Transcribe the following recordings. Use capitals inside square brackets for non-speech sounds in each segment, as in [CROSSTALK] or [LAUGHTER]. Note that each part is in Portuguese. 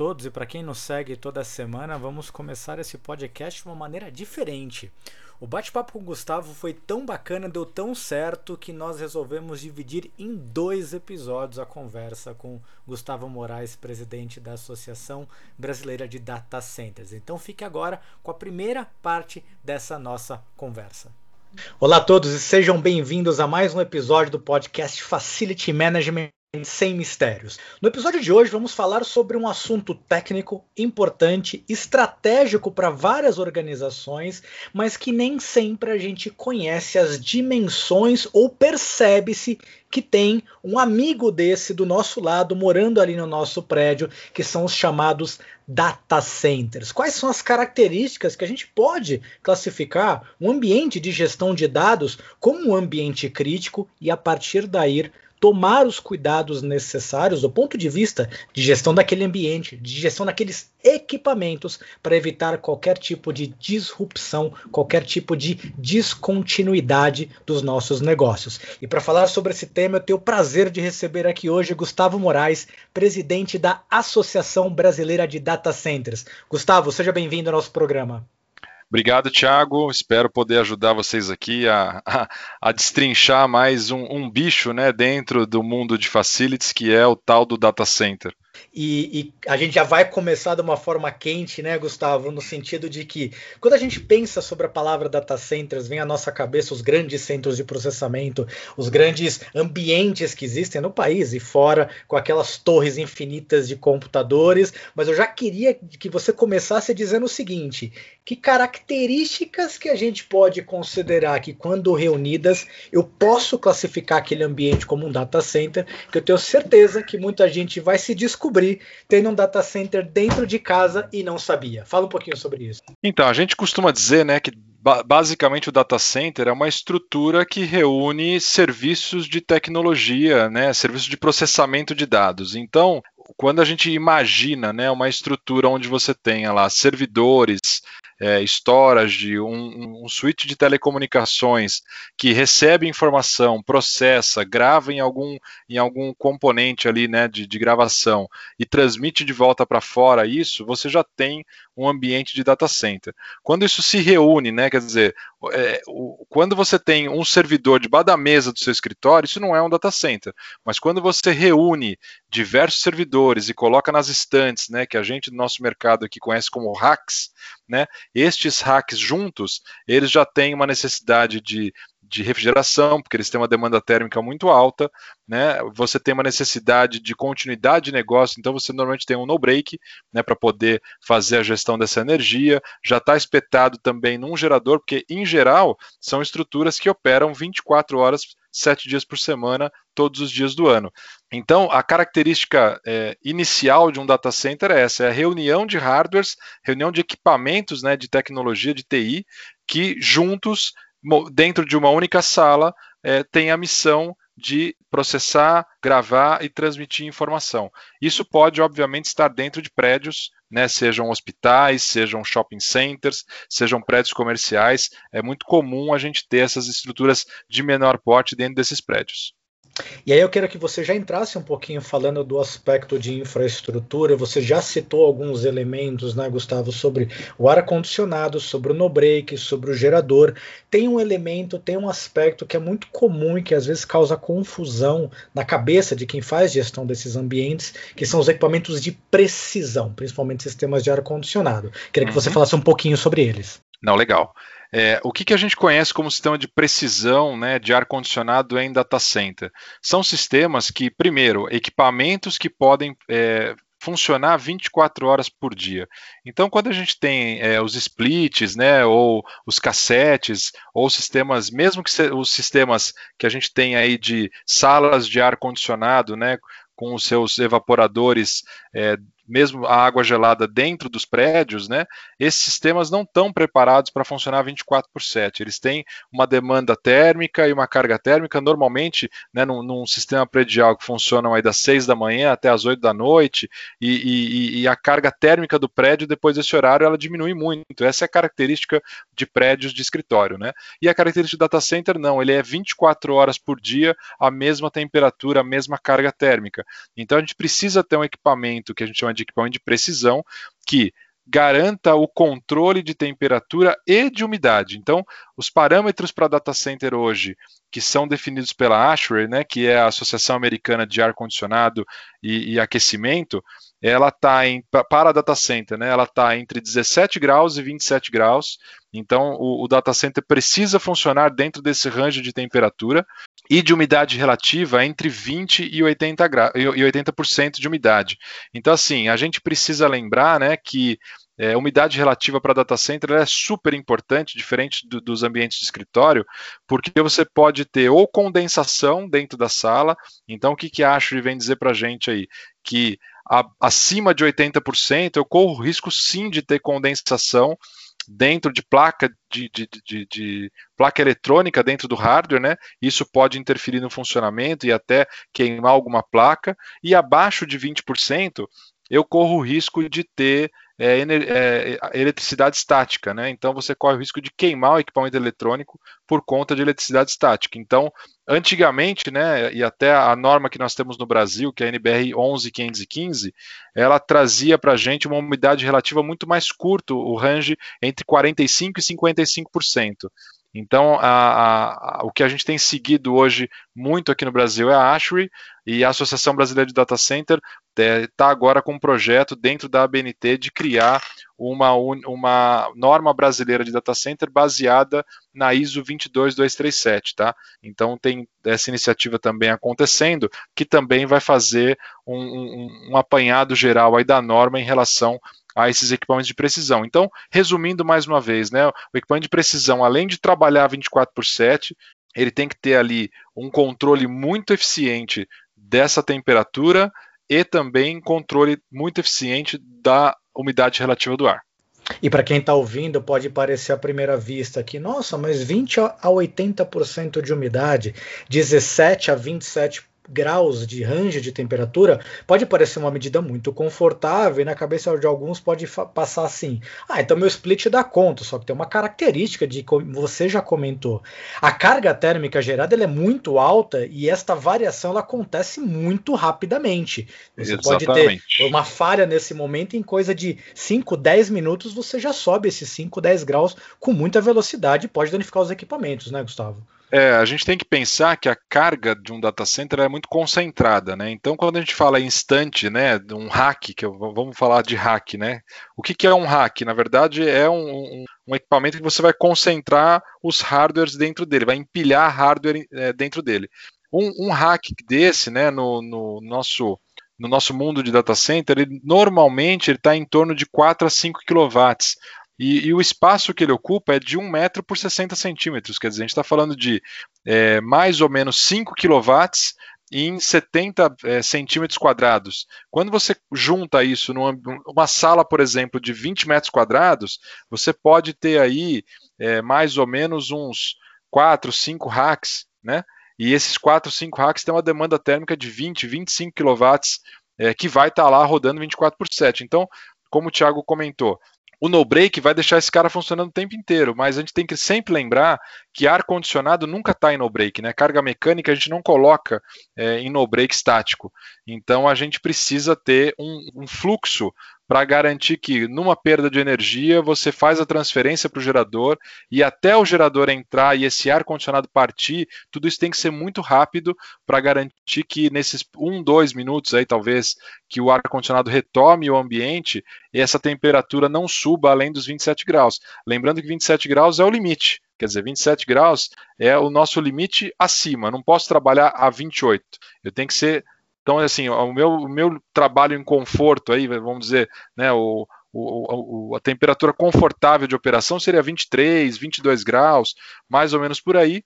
Todos e para quem nos segue toda semana, vamos começar esse podcast de uma maneira diferente. O bate-papo com o Gustavo foi tão bacana, deu tão certo que nós resolvemos dividir em dois episódios a conversa com Gustavo Moraes, presidente da Associação Brasileira de Data Centers. Então fique agora com a primeira parte dessa nossa conversa. Olá a todos e sejam bem-vindos a mais um episódio do podcast Facility Management sem mistérios. No episódio de hoje vamos falar sobre um assunto técnico, importante, estratégico para várias organizações, mas que nem sempre a gente conhece as dimensões ou percebe-se que tem um amigo desse do nosso lado morando ali no nosso prédio, que são os chamados data centers. Quais são as características que a gente pode classificar um ambiente de gestão de dados como um ambiente crítico e a partir daí tomar os cuidados necessários do ponto de vista de gestão daquele ambiente, de gestão daqueles equipamentos para evitar qualquer tipo de disrupção, qualquer tipo de descontinuidade dos nossos negócios. E para falar sobre esse tema, eu tenho o prazer de receber aqui hoje Gustavo Moraes, presidente da Associação Brasileira de Data Centers. Gustavo, seja bem-vindo ao nosso programa. Obrigado, Thiago. Espero poder ajudar vocês aqui a, a, a destrinchar mais um, um, bicho né, dentro do mundo de facilities, que é o tal do data center. E, e, a gente já vai começar de uma forma quente, né, Gustavo? No sentido de que, quando a gente pensa sobre a palavra data centers, vem à nossa cabeça os grandes centros de processamento, os grandes ambientes que existem no país e fora, com aquelas torres infinitas de computadores. Mas eu já queria que você começasse dizendo o seguinte: que características que a gente pode considerar que, quando reunidas, eu posso classificar aquele ambiente como um data center, que eu tenho certeza que muita gente vai se descobrir tendo um data center dentro de casa e não sabia. Fala um pouquinho sobre isso. Então, a gente costuma dizer, né, que basicamente o data center é uma estrutura que reúne serviços de tecnologia, né, serviços de processamento de dados. Então, quando a gente imagina, né, uma estrutura onde você tenha lá servidores, é, storage, um, um switch de telecomunicações que recebe informação, processa, grava em algum, em algum componente ali né, de, de gravação e transmite de volta para fora isso, você já tem um ambiente de data center. Quando isso se reúne, né, quer dizer, é, o, quando você tem um servidor debaixo da mesa do seu escritório, isso não é um data center. Mas quando você reúne diversos servidores e coloca nas estantes, né, que a gente do nosso mercado aqui conhece como racks, né, estes racks juntos, eles já têm uma necessidade de de refrigeração, porque eles têm uma demanda térmica muito alta, né? Você tem uma necessidade de continuidade de negócio, então você normalmente tem um no-break, né, para poder fazer a gestão dessa energia. Já está espetado também num gerador, porque em geral são estruturas que operam 24 horas sete dias por semana, todos os dias do ano. Então, a característica é, inicial de um data center é essa: é a reunião de hardwares, reunião de equipamentos né, de tecnologia, de TI, que juntos dentro de uma única sala, é, tem a missão de processar, gravar e transmitir informação. Isso pode, obviamente, estar dentro de prédios, né, sejam hospitais, sejam shopping centers, sejam prédios comerciais. É muito comum a gente ter essas estruturas de menor porte dentro desses prédios. E aí eu quero que você já entrasse um pouquinho falando do aspecto de infraestrutura. Você já citou alguns elementos, né, Gustavo, sobre o ar-condicionado, sobre o no-break, sobre o gerador. Tem um elemento, tem um aspecto que é muito comum e que às vezes causa confusão na cabeça de quem faz gestão desses ambientes, que são os equipamentos de precisão, principalmente sistemas de ar-condicionado. Queria uhum. que você uhum. falasse um pouquinho sobre eles. Não, legal. É, o que, que, a gente conhece como sistema de precisão né, de ar-condicionado em data center? São sistemas que, primeiro, equipamentos que podem é, funcionar 24 horas por dia. Então, quando a gente tem é, os splits, né, ou os cassetes, ou sistemas, mesmo que os sistemas que a gente tem aí de salas de ar condicionado, né, com os seus evaporadores é, mesmo a água gelada dentro dos prédios, né, esses sistemas não estão preparados para funcionar 24 por 7. Eles têm uma demanda térmica e uma carga térmica, normalmente, né, num, num sistema predial que funciona aí das 6 da manhã até as 8 da noite, e, e, e, a carga térmica do prédio, depois desse horário, ela diminui muito. Essa é a característica de prédios de escritório. Né? E a característica do data center, não, ele é 24 horas por dia, a mesma temperatura, a mesma carga térmica. Então a gente precisa ter um equipamento que a gente chama de de equipamento de precisão que garanta o controle de temperatura e de umidade. Então, os parâmetros para data center hoje, que são definidos pela ASHRAE, né, que é a Associação Americana de Ar Condicionado e, e Aquecimento, ela está para data center, né, ela está entre 17 graus e 27 graus. Então, o, o data center precisa funcionar dentro desse range de temperatura e de umidade relativa entre 20 e 80 e 80% de umidade. Então, assim, a gente precisa lembrar, né, que é, umidade relativa para data center é super importante, diferente do, dos ambientes de escritório, porque você pode ter ou condensação dentro da sala. Então, o que, que a Ashley vem dizer para a gente aí? Que a, acima de 80% eu corro risco sim de ter condensação dentro de placa de, de, de, de, placa eletrônica dentro do hardware, né? Isso pode interferir no funcionamento e até queimar alguma placa. E abaixo de 20%, eu corro o risco de ter é, é, eletricidade estática, né? Então você corre o risco de queimar o equipamento eletrônico por conta de eletricidade estática. Então, antigamente, né, e até a norma que nós temos no Brasil, que é a NBR 11515, ela trazia para a gente uma umidade relativa muito mais curta, o range entre 45% e 55%. Então, a, a, o que a gente tem seguido hoje muito aqui no Brasil é a ASHRAE e a Associação Brasileira de Data Center está é, agora com um projeto dentro da ABNT de criar uma, uma norma brasileira de data center baseada na ISO 22237, tá? Então tem essa iniciativa também acontecendo, que também vai fazer um, um, um apanhado geral aí da norma em relação a esses equipamentos de precisão. Então, resumindo mais uma vez, né, o equipamento de precisão, além de trabalhar 24 por 7, ele tem que ter ali um controle muito eficiente dessa temperatura e também controle muito eficiente da umidade relativa do ar. E para quem está ouvindo, pode parecer à primeira vista que, nossa, mas 20 a 80% de umidade, 17 a 27 graus de range de temperatura pode parecer uma medida muito confortável e na cabeça de alguns pode passar assim: ah, então meu split dá conta, só que tem uma característica de como você já comentou. A carga térmica gerada é muito alta e esta variação ela acontece muito rapidamente. Você Exatamente. pode ter uma falha nesse momento em coisa de 5, 10 minutos você já sobe esses 5, 10 graus com muita velocidade e pode danificar os equipamentos, né, Gustavo? É, a gente tem que pensar que a carga de um data center é muito concentrada, né? Então, quando a gente fala instante, né, um hack, que eu, vamos falar de hack, né? O que, que é um hack? Na verdade, é um, um, um, equipamento que você vai concentrar os hardwares dentro dele, vai empilhar hardware é, dentro dele. Um, um, hack desse, né, no, no nosso no nosso mundo de data center, ele, normalmente está em torno de 4 a 5 kW. E, e, o espaço que ele ocupa é de 1 metro por 60 centímetros, quer dizer, a gente está falando de é, mais ou menos 5 quilowatts em 70 é, centímetros quadrados. Quando você junta isso numa sala, por exemplo, de 20 metros quadrados, você pode ter aí é, mais ou menos uns 4, 5 racks, né? E esses 4, 5 racks têm uma demanda térmica de 20, 25 quilowatts, é, que vai estar tá lá rodando 24 por 7. Então, como o Thiago comentou, o no break vai deixar esse cara funcionando o tempo inteiro, mas a gente tem que sempre lembrar que ar condicionado nunca está em no break, né? Carga mecânica a gente não coloca é, em no break estático. Então a gente precisa ter um, um fluxo para garantir que, numa perda de energia, você faz a transferência para o gerador e até o gerador entrar e esse ar-condicionado partir, tudo isso tem que ser muito rápido para garantir que nesses um, dois minutos aí, talvez, que o ar-condicionado retome o ambiente e essa temperatura não suba além dos 27 graus. Lembrando que 27 graus é o limite. Quer dizer, 27 graus é o nosso limite acima. não posso trabalhar a 28. Eu tenho que ser então, assim, o meu, o meu trabalho em conforto aí, vamos dizer, né, o, o, a temperatura confortável de operação seria 23, 22 graus, mais ou menos por aí,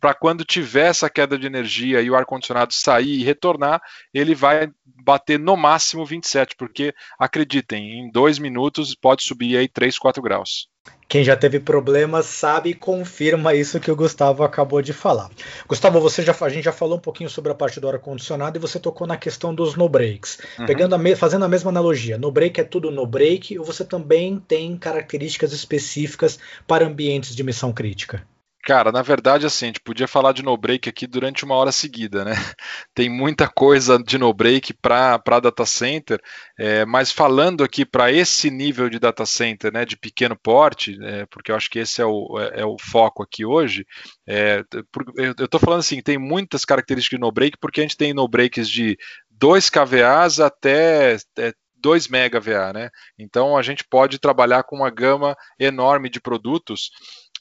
para quando tiver essa queda de energia e o ar-condicionado sair e retornar, ele vai bater no máximo 27, porque acreditem, em dois minutos pode subir aí 3, 4 graus. Quem já teve problemas sabe e confirma isso que o Gustavo acabou de falar. Gustavo, você já, a gente já falou um pouquinho sobre a parte do ar-condicionado e você tocou na questão dos no breaks. Uhum. Pegando a fazendo a mesma analogia, no break é tudo no break ou você também tem características específicas para ambientes de missão crítica? Cara, na verdade, assim, a gente podia falar de no break aqui durante uma hora seguida, né? [LAUGHS] Tem muita coisa de no break para data center, é, mas falando aqui para esse nível de data center, né, de pequeno porte, é, porque eu acho que esse é o, é, é o foco aqui hoje. É, eu estou falando assim, tem muitas características de no break, porque a gente tem no breaks de 2 kVAs até 2 é, mega VA, né? Então a gente pode trabalhar com uma gama enorme de produtos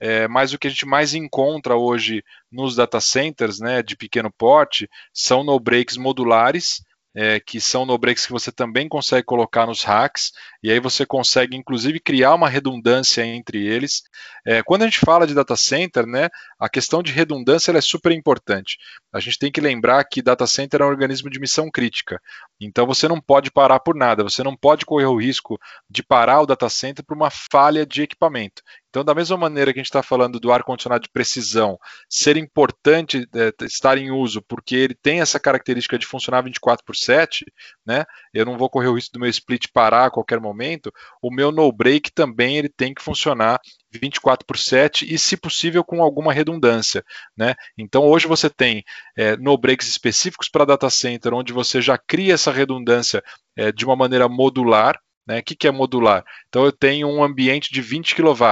é, mas o que a gente mais encontra hoje nos data centers né, de pequeno porte são no breaks modulares, é, que são no breaks que você também consegue colocar nos racks, e aí você consegue inclusive criar uma redundância entre eles. É, quando a gente fala de data center, né, a questão de redundância é super importante. A gente tem que lembrar que data center é um organismo de missão crítica, então você não pode parar por nada, você não pode correr o risco de parar o data center por uma falha de equipamento. Então, da mesma maneira que a gente está falando do ar-condicionado de precisão ser importante é, estar em uso, porque ele tem essa característica de funcionar 24 por 7, né? Eu não vou correr o risco do meu split parar a qualquer momento. O meu no break também ele tem que funcionar 24 por 7 e, se possível, com alguma redundância. Né? Então, hoje você tem é, no breaks específicos para data center, onde você já cria essa redundância é, de uma maneira modular. Né? O que, que é modular? Então, eu tenho um ambiente de 20 kW.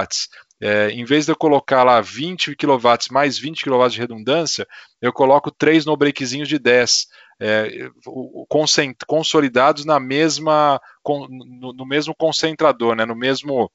É, em vez de eu colocar lá 20 kW mais 20 kW de redundância, eu coloco três no breakzinhos de 10. É, consolidados na mesma, no, no mesmo concentrador, né, no mesmo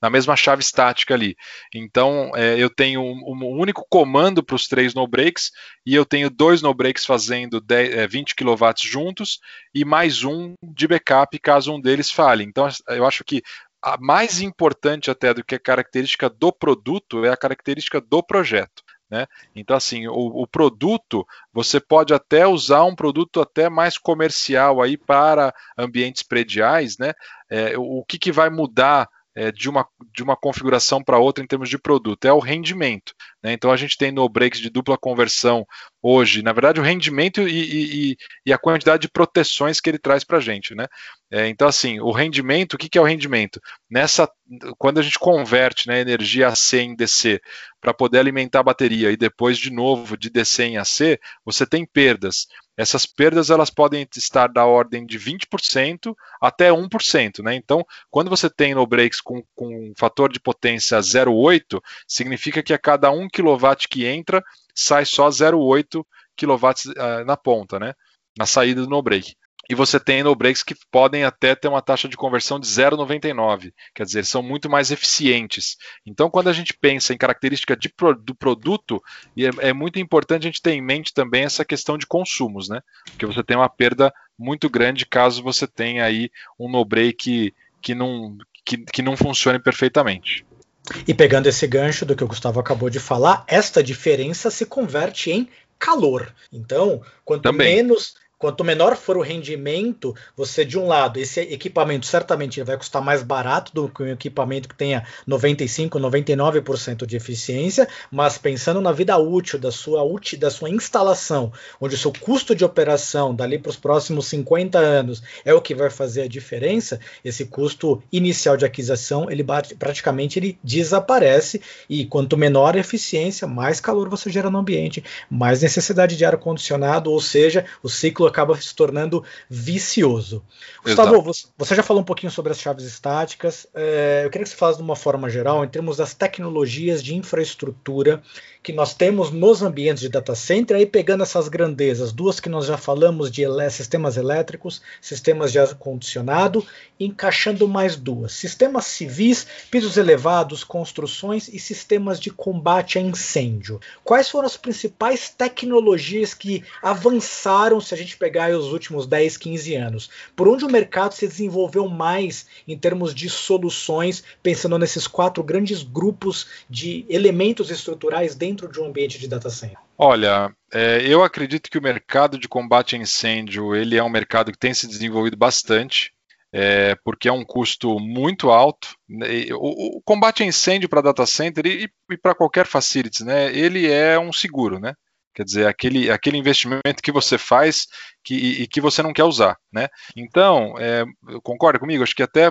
na mesma chave estática ali. Então, é, eu tenho um, um único comando para os três no breaks e eu tenho dois no breaks fazendo 10, é, 20 kW juntos e mais um de backup caso um deles fale. Então, eu acho que a mais importante até do que a característica do produto é a característica do projeto. Né? Então, assim, o, o, produto, você pode até usar um produto até mais comercial aí para ambientes prediais, né? É, o, o que, que vai mudar é, de, uma, de uma configuração para outra em termos de produto, é o rendimento. Né? Então a gente tem no breaks de dupla conversão hoje, na verdade, o rendimento e, e, e a quantidade de proteções que ele traz para a gente. Né? É, então, assim, o rendimento, o que, que, é o rendimento? Nessa, quando a gente converte né, energia AC em DC para poder alimentar a bateria e depois de novo de DC em AC, você tem perdas. Essas perdas elas podem estar da ordem de 20% até 1%. Né? Então, quando você tem no breaks com, com um fator de potência 0,8, significa que a cada 1 kW que entra, sai só 0,8 kW uh, na ponta, né? na saída do no break e você tem no breaks que podem até ter uma taxa de conversão de 0,99, quer dizer, são muito mais eficientes. Então, quando a gente pensa em característica de, do produto, é, é, muito importante a gente ter em mente também essa questão de consumos, né? Porque você tem uma perda muito grande caso você tenha aí um no break que não, que, que não funcione perfeitamente. E pegando esse gancho do que o Gustavo acabou de falar, esta diferença se converte em calor. Então, quanto Também. menos Quanto menor for o rendimento, você de um lado, esse equipamento certamente vai custar mais barato do que um equipamento que tenha 95, 99% de eficiência, mas pensando na vida útil da sua da sua instalação, onde o seu custo de operação dali para os próximos 50 anos é o que vai fazer a diferença, esse custo inicial de aquisição, ele bate, praticamente ele desaparece e quanto menor a eficiência, mais calor você gera no ambiente, mais necessidade de ar condicionado, ou seja, o ciclo acaba se tornando vicioso. Gustavo, você já falou um pouquinho sobre as chaves estáticas. É, eu queria que você falasse de uma forma geral, em termos das tecnologias de infraestrutura que nós temos nos ambientes de data center, aí pegando essas grandezas, duas que nós já falamos de sistemas elétricos, sistemas de ar-condicionado, encaixando mais duas: sistemas civis, pisos elevados, construções e sistemas de combate a incêndio. Quais foram as principais tecnologias que avançaram, se a gente pegar os últimos 10, 15 anos? Por onde o mercado se desenvolveu mais em termos de soluções, pensando nesses quatro grandes grupos de elementos estruturais dentro de um ambiente de data center? Olha, é, eu acredito que o mercado de combate a incêndio ele é um mercado que tem se desenvolvido bastante. É, porque é um custo muito alto. Né, o, o combate a incêndio para data center e, e para qualquer facility, né, ele é um seguro, né? Quer dizer, aquele, aquele investimento que você faz que, e, e que você não quer usar, né? Então, é, concorda comigo? Acho que até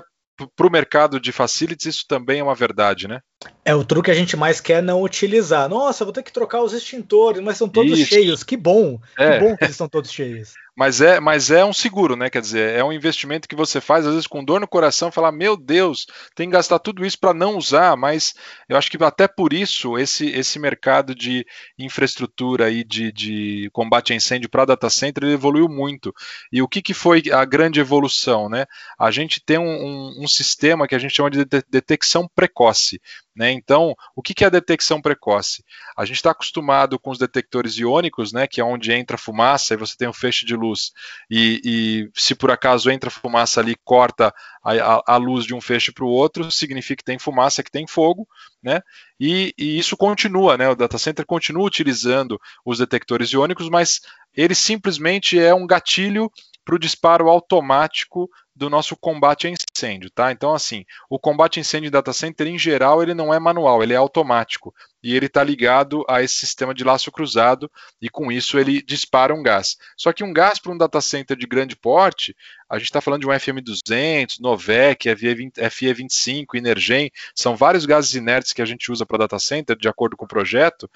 para o mercado de facilities isso também é uma verdade, né? É o truque que a gente mais quer não utilizar. Nossa, vou ter que trocar os extintores, mas são todos Isso. cheios. Que bom. É. Que bom que eles estão todos cheios. [LAUGHS] Mas é, mas é um seguro, né? Quer dizer, é um investimento que você faz, às vezes, com dor no coração, falar, meu Deus, tem que gastar tudo isso para não usar, mas eu acho que até por isso esse, esse mercado de infraestrutura e de, de combate a incêndio para data center evoluiu muito. E o que, que foi a grande evolução? Né? A gente tem um, um, um sistema que a gente chama de detecção precoce. Né? Então, o que é a detecção precoce? A gente está acostumado com os detectores iônicos, né, que é onde entra fumaça e você tem um feixe de luz, e, e se por acaso entra fumaça ali, corta a, a, luz de um feixe para o outro, significa que tem fumaça, que tem fogo, né? E, e, isso continua, né? O data center continua utilizando os detectores iônicos, mas ele simplesmente é um gatilho para o disparo automático do nosso combate a incêndio, tá? Então, assim, o combate a incêndio em data center, em geral, ele não é manual, ele é automático. E ele está ligado a esse sistema de laço cruzado, e com isso ele dispara um gás. Só que um gás para um data center de grande porte, a gente está falando de um FM200, Novec, FE25, Energen, são vários gases inertes que a gente usa para data center, de acordo com o projeto,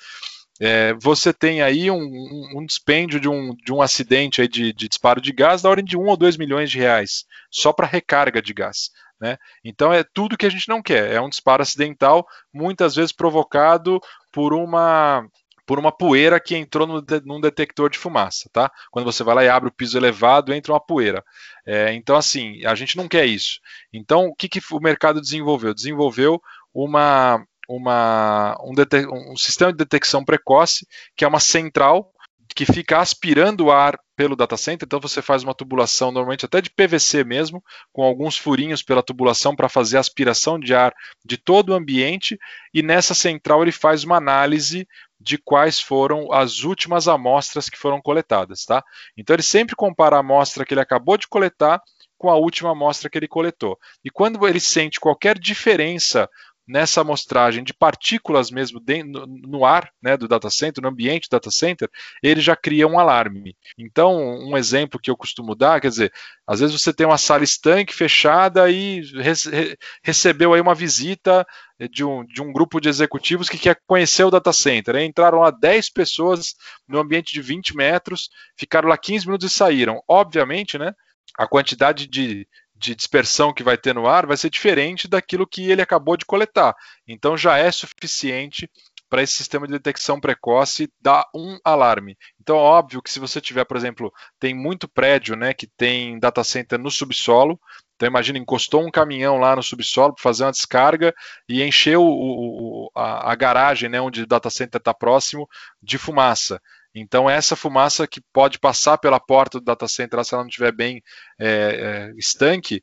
é, você tem aí um, um, dispêndio de um, de um acidente aí de, de disparo de gás da ordem de 1 ou 2 milhões de reais, só para recarga de gás. Né? Então é tudo que a gente não quer. É um disparo acidental, muitas vezes provocado por uma por uma poeira que entrou no num detector de fumaça, tá? Quando você vai lá e abre o piso elevado, entra uma poeira. É, então, assim, a gente não quer isso. Então, o que, que o mercado desenvolveu? Desenvolveu uma, uma, um, um, sistema de detecção precoce, que é uma central que fica aspirando o ar pelo data center. Então você faz uma tubulação, normalmente até de PVC mesmo, com alguns furinhos pela tubulação para fazer a aspiração de ar de todo o ambiente. E nessa central ele faz uma análise de quais foram as últimas amostras que foram coletadas, tá? Então ele sempre compara a amostra que ele acabou de coletar com a última amostra que ele coletou. E quando ele sente qualquer diferença nessa amostragem de partículas mesmo no, no ar né, do data center, no ambiente data center, ele já cria um alarme. Então, um exemplo que eu costumo dar, quer dizer, às vezes você tem uma sala estanque fechada e re recebeu aí uma visita de um, de um grupo de executivos que quer conhecer o data center. Aí entraram lá 10 pessoas no ambiente de 20 metros, ficaram lá 15 minutos e saíram. Obviamente, né, a quantidade de de dispersão que vai ter no ar vai ser diferente daquilo que ele acabou de coletar. Então já é suficiente para esse sistema de detecção precoce dar um alarme. Então, óbvio que se você tiver, por exemplo, tem muito prédio, né, que tem data center no subsolo. Então, imagina, encostou um caminhão lá no subsolo para fazer uma descarga e encheu o, o, a, a, garagem, né, onde o data center está próximo, de fumaça. Então, essa fumaça que pode passar pela porta do data center, se ela não estiver bem é, é, estanque,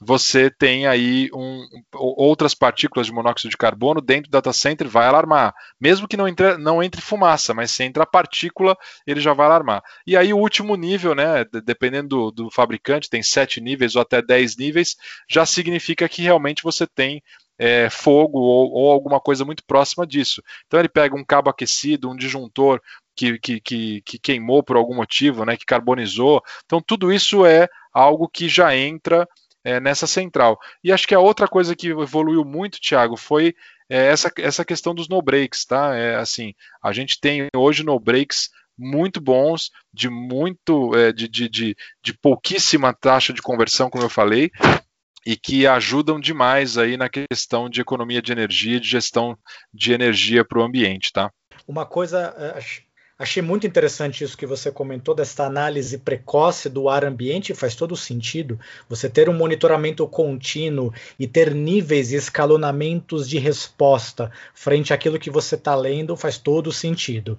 você tem aí um, outras partículas de monóxido de carbono dentro do data center, vai alarmar. Mesmo que não entre, não entre fumaça, mas se entra partícula, ele já vai alarmar. E aí o último nível, né, dependendo do, do fabricante, tem sete níveis ou até dez níveis, já significa que realmente você tem é, fogo ou, ou, alguma coisa muito próxima disso. Então ele pega um cabo aquecido, um disjuntor que, que, que, que queimou por algum motivo, né, que carbonizou. Então tudo isso é algo que já entra é, nessa central. E acho que a outra coisa que evoluiu muito, Thiago, foi é, essa, essa questão dos no breaks, tá? É, assim, a gente tem hoje no breaks muito bons, de muito é, de, de, de, de pouquíssima taxa de conversão, como eu falei, e que ajudam demais aí na questão de economia de energia, de gestão de energia para o ambiente, tá? Uma coisa, é, achei muito interessante isso que você comentou desta análise precoce do ar ambiente, faz todo sentido. Você ter um monitoramento contínuo e ter níveis e escalonamentos de resposta frente àquilo que você está lendo faz todo sentido.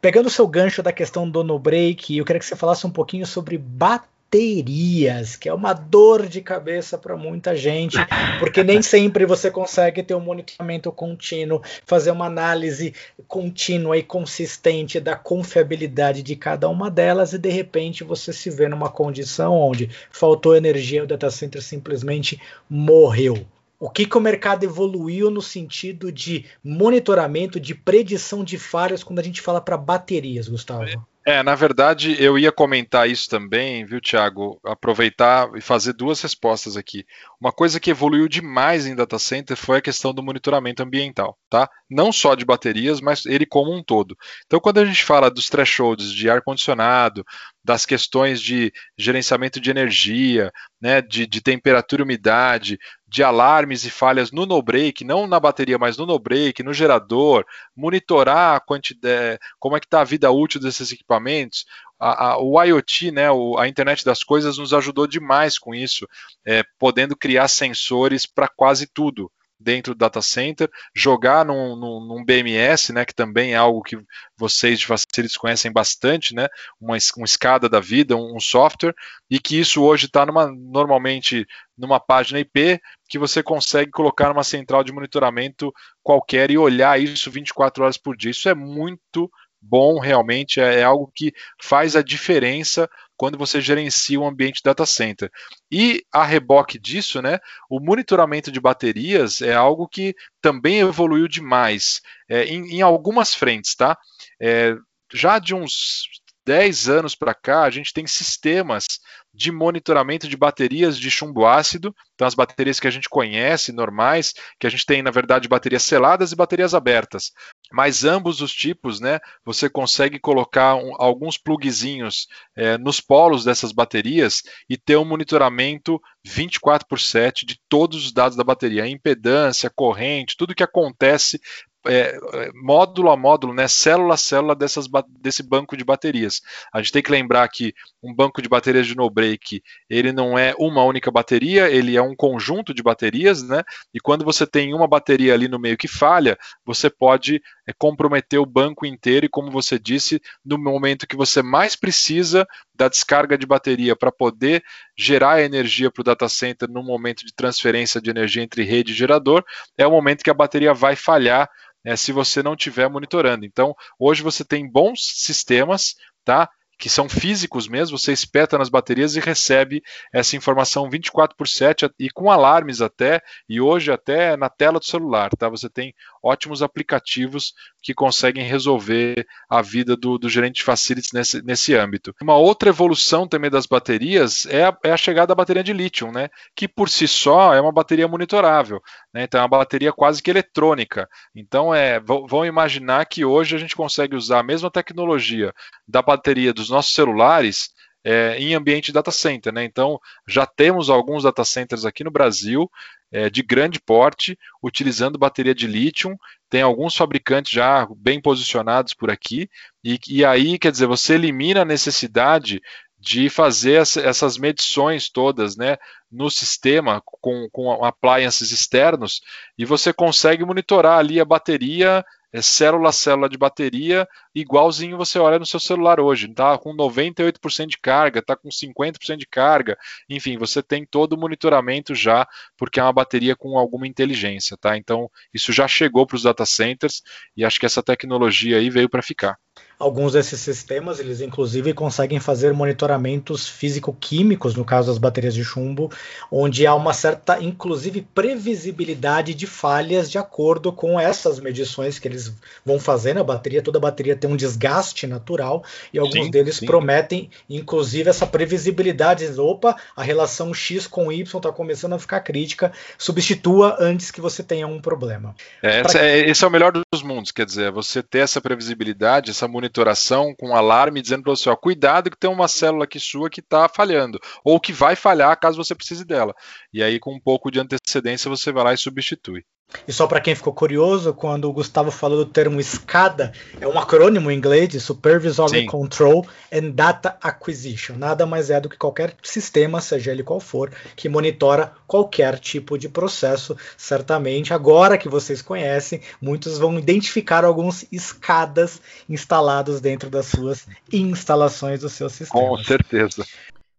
Pegando o seu gancho da questão do no break, eu queria que você falasse um pouquinho sobre bateria baterias, que é uma dor de cabeça para muita gente, porque nem [LAUGHS] sempre você consegue ter um monitoramento contínuo, fazer uma análise contínua e consistente da confiabilidade de cada uma delas e de repente você se vê numa condição onde faltou energia, o data center simplesmente morreu. O que, que o mercado evoluiu no sentido de monitoramento, de predição de falhas quando a gente fala para baterias, Gustavo? É, na verdade, eu ia comentar isso também, viu, Thiago? Aproveitar e fazer duas respostas aqui. Uma coisa que evoluiu demais em data center foi a questão do monitoramento ambiental, tá? Não só de baterias, mas ele como um todo. Então, quando a gente fala dos thresholds de ar-condicionado, das questões de gerenciamento de energia, né, de, de temperatura e umidade, de alarmes e falhas no no-break, não na bateria, mas no no-break, no gerador, monitorar a quantidade, como é que está a vida útil desses equipamentos. A, a, o IoT, né, o, a internet das coisas, nos ajudou demais com isso, é, podendo criar sensores para quase tudo dentro do data center, jogar num, num, num, BMS, né, que também é algo que vocês de facilities conhecem bastante, né, uma, uma escada da vida, um, um software, e que isso hoje está normalmente numa página IP que você consegue colocar numa central de monitoramento qualquer e olhar isso 24 horas por dia. Isso é muito bom, realmente, é, é algo que faz a diferença quando você gerencia um ambiente data center. E a reboque disso, né, o monitoramento de baterias é algo que também evoluiu demais é, em, em, algumas frentes, tá? É, já de uns 10 anos para cá, a gente tem sistemas de monitoramento de baterias de chumbo ácido, então as baterias que a gente conhece, normais, que a gente tem, na verdade, baterias seladas e baterias abertas. Mas ambos os tipos, né, você consegue colocar um, alguns plugzinhos é, nos polos dessas baterias e ter um monitoramento 24 por 7 de todos os dados da bateria, impedância, corrente, tudo que acontece é, é, módulo a módulo, né, célula a célula dessas, desse banco de baterias. A gente tem que lembrar que um banco de baterias de no break, ele não é uma única bateria, ele é um conjunto de baterias, né? E quando você tem uma bateria ali no meio que falha, você pode comprometer o banco inteiro e, como você disse, no momento que você mais precisa da descarga de bateria para poder gerar energia para o data center no momento de transferência de energia entre rede e gerador, é o momento que a bateria vai falhar é, se você não estiver monitorando. Então, hoje você tem bons sistemas, tá? Que são físicos mesmo, você espeta nas baterias e recebe essa informação 24 por 7 e com alarmes até, e hoje até na tela do celular, tá? Você tem ótimos aplicativos que conseguem resolver a vida do, do gerente de facilities nesse, nesse âmbito. Uma outra evolução também das baterias é a, é a chegada da bateria de lítio, né? Que por si só é uma bateria monitorável, né? Então é uma bateria quase que eletrônica. Então é, vão imaginar que hoje a gente consegue usar a mesma tecnologia da bateria dos nossos celulares é, em ambiente data center. Né? Então, já temos alguns data centers aqui no Brasil é, de grande porte, utilizando bateria de lítio. Tem alguns fabricantes já bem posicionados por aqui, e, e aí, quer dizer, você elimina a necessidade de fazer essas medições todas né, no sistema com, com appliances externos e você consegue monitorar ali a bateria é célula a célula de bateria, igualzinho você olha no seu celular hoje. Está com 98% de carga, está com 50% de carga. Enfim, você tem todo o monitoramento já, porque é uma bateria com alguma inteligência. Tá? Então, isso já chegou para os data centers e acho que essa tecnologia aí veio para ficar. Alguns desses sistemas, eles inclusive conseguem fazer monitoramentos físico-químicos, no caso das baterias de chumbo, onde há uma certa, inclusive, previsibilidade de falhas de acordo com essas medições que eles vão fazer na bateria. Toda bateria tem um desgaste natural e alguns sim, deles sim. prometem, inclusive, essa previsibilidade. Opa, a relação X com Y está começando a ficar crítica, substitua antes que você tenha um problema. É, pra... é, esse é o melhor dos mundos, quer dizer, você ter essa previsibilidade, essa monitoração monitoração com alarme dizendo para você, ó, cuidado que tem uma célula aqui sua que está falhando, ou que vai falhar caso você precise dela. E aí, com um pouco de antecedência, você vai lá e substitui. E só para quem ficou curioso, quando o Gustavo falou do termo SCADA, é um acrônimo em inglês de Supervisory Sim. Control and Data Acquisition. Nada mais é do que qualquer sistema, seja ele qual for, que monitora qualquer tipo de processo. Certamente, agora que vocês conhecem, muitos vão identificar alguns SCADAs instalados dentro das suas instalações do seu sistema. Com certeza.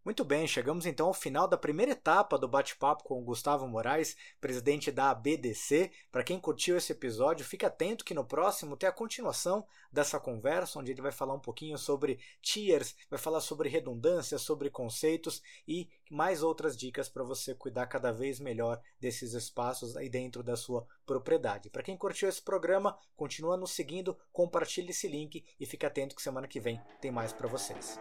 Muito bem, chegamos então ao final da primeira etapa do bate-papo com o Gustavo Moraes, presidente da ABDC. Para quem curtiu esse episódio, fique atento que no próximo tem a continuação dessa conversa, onde ele vai falar um pouquinho sobre tiers, vai falar sobre redundância, sobre conceitos e mais outras dicas para você cuidar cada vez melhor desses espaços aí dentro da sua propriedade. Para quem curtiu esse programa, continua nos seguindo, compartilhe esse link e fique atento que semana que vem tem mais para vocês.